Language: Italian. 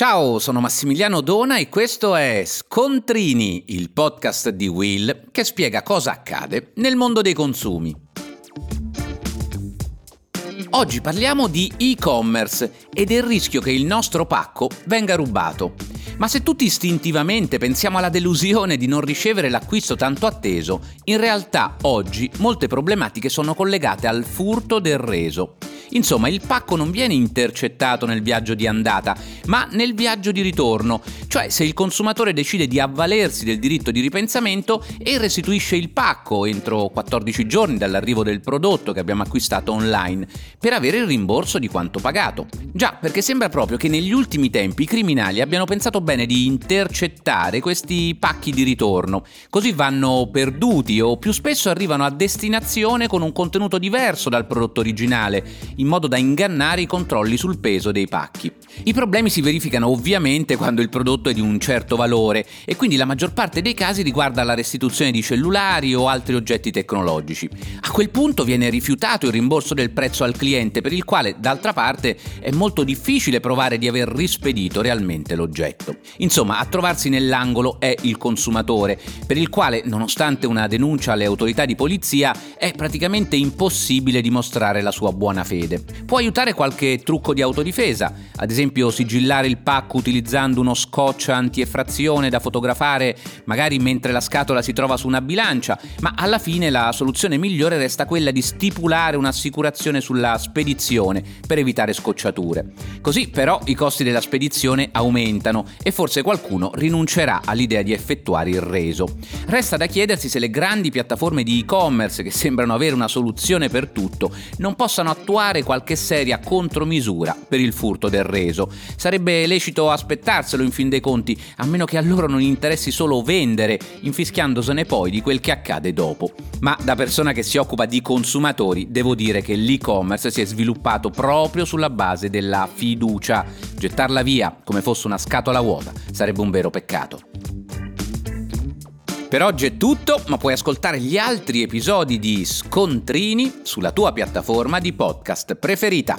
Ciao, sono Massimiliano Dona e questo è Scontrini, il podcast di Will che spiega cosa accade nel mondo dei consumi. Oggi parliamo di e-commerce e del rischio che il nostro pacco venga rubato. Ma se tutti istintivamente pensiamo alla delusione di non ricevere l'acquisto tanto atteso, in realtà oggi molte problematiche sono collegate al furto del reso. Insomma, il pacco non viene intercettato nel viaggio di andata, ma nel viaggio di ritorno, cioè se il consumatore decide di avvalersi del diritto di ripensamento e restituisce il pacco entro 14 giorni dall'arrivo del prodotto che abbiamo acquistato online, per avere il rimborso di quanto pagato. Già, perché sembra proprio che negli ultimi tempi i criminali abbiano pensato bene di intercettare questi pacchi di ritorno, così vanno perduti o più spesso arrivano a destinazione con un contenuto diverso dal prodotto originale, in modo da ingannare i controlli sul peso dei pacchi. I problemi si verificano ovviamente quando il prodotto è di un certo valore e quindi la maggior parte dei casi riguarda la restituzione di cellulari o altri oggetti tecnologici. A quel punto viene rifiutato il rimborso del prezzo al cliente per il quale d'altra parte è molto difficile provare di aver rispedito realmente l'oggetto. Insomma, a trovarsi nell'angolo è il consumatore, per il quale nonostante una denuncia alle autorità di polizia è praticamente impossibile dimostrare la sua buona fede. Può aiutare qualche trucco di autodifesa, ad esempio sigillare il pacco utilizzando uno scotch anti-effrazione da fotografare magari mentre la scatola si trova su una bilancia, ma alla fine la soluzione migliore resta quella di stipulare un'assicurazione sulla spedizione per evitare scocciature. Così però i costi della spedizione aumentano e forse qualcuno rinuncerà all'idea di effettuare il reso. Resta da chiedersi se le grandi piattaforme di e-commerce che sembrano avere una soluzione per tutto non possano attuare qualche seria contromisura per il furto del reso. Sarebbe lecito aspettarselo in fin dei conti, a meno che a loro non interessi solo vendere, infischiandosene poi di quel che accade dopo. Ma da persona che si occupa di consumatori, devo dire che l'e-commerce si è sviluppato proprio sulla base della fiducia. Gettarla via come fosse una scatola vuota sarebbe un vero peccato. Per oggi è tutto, ma puoi ascoltare gli altri episodi di Scontrini sulla tua piattaforma di podcast preferita.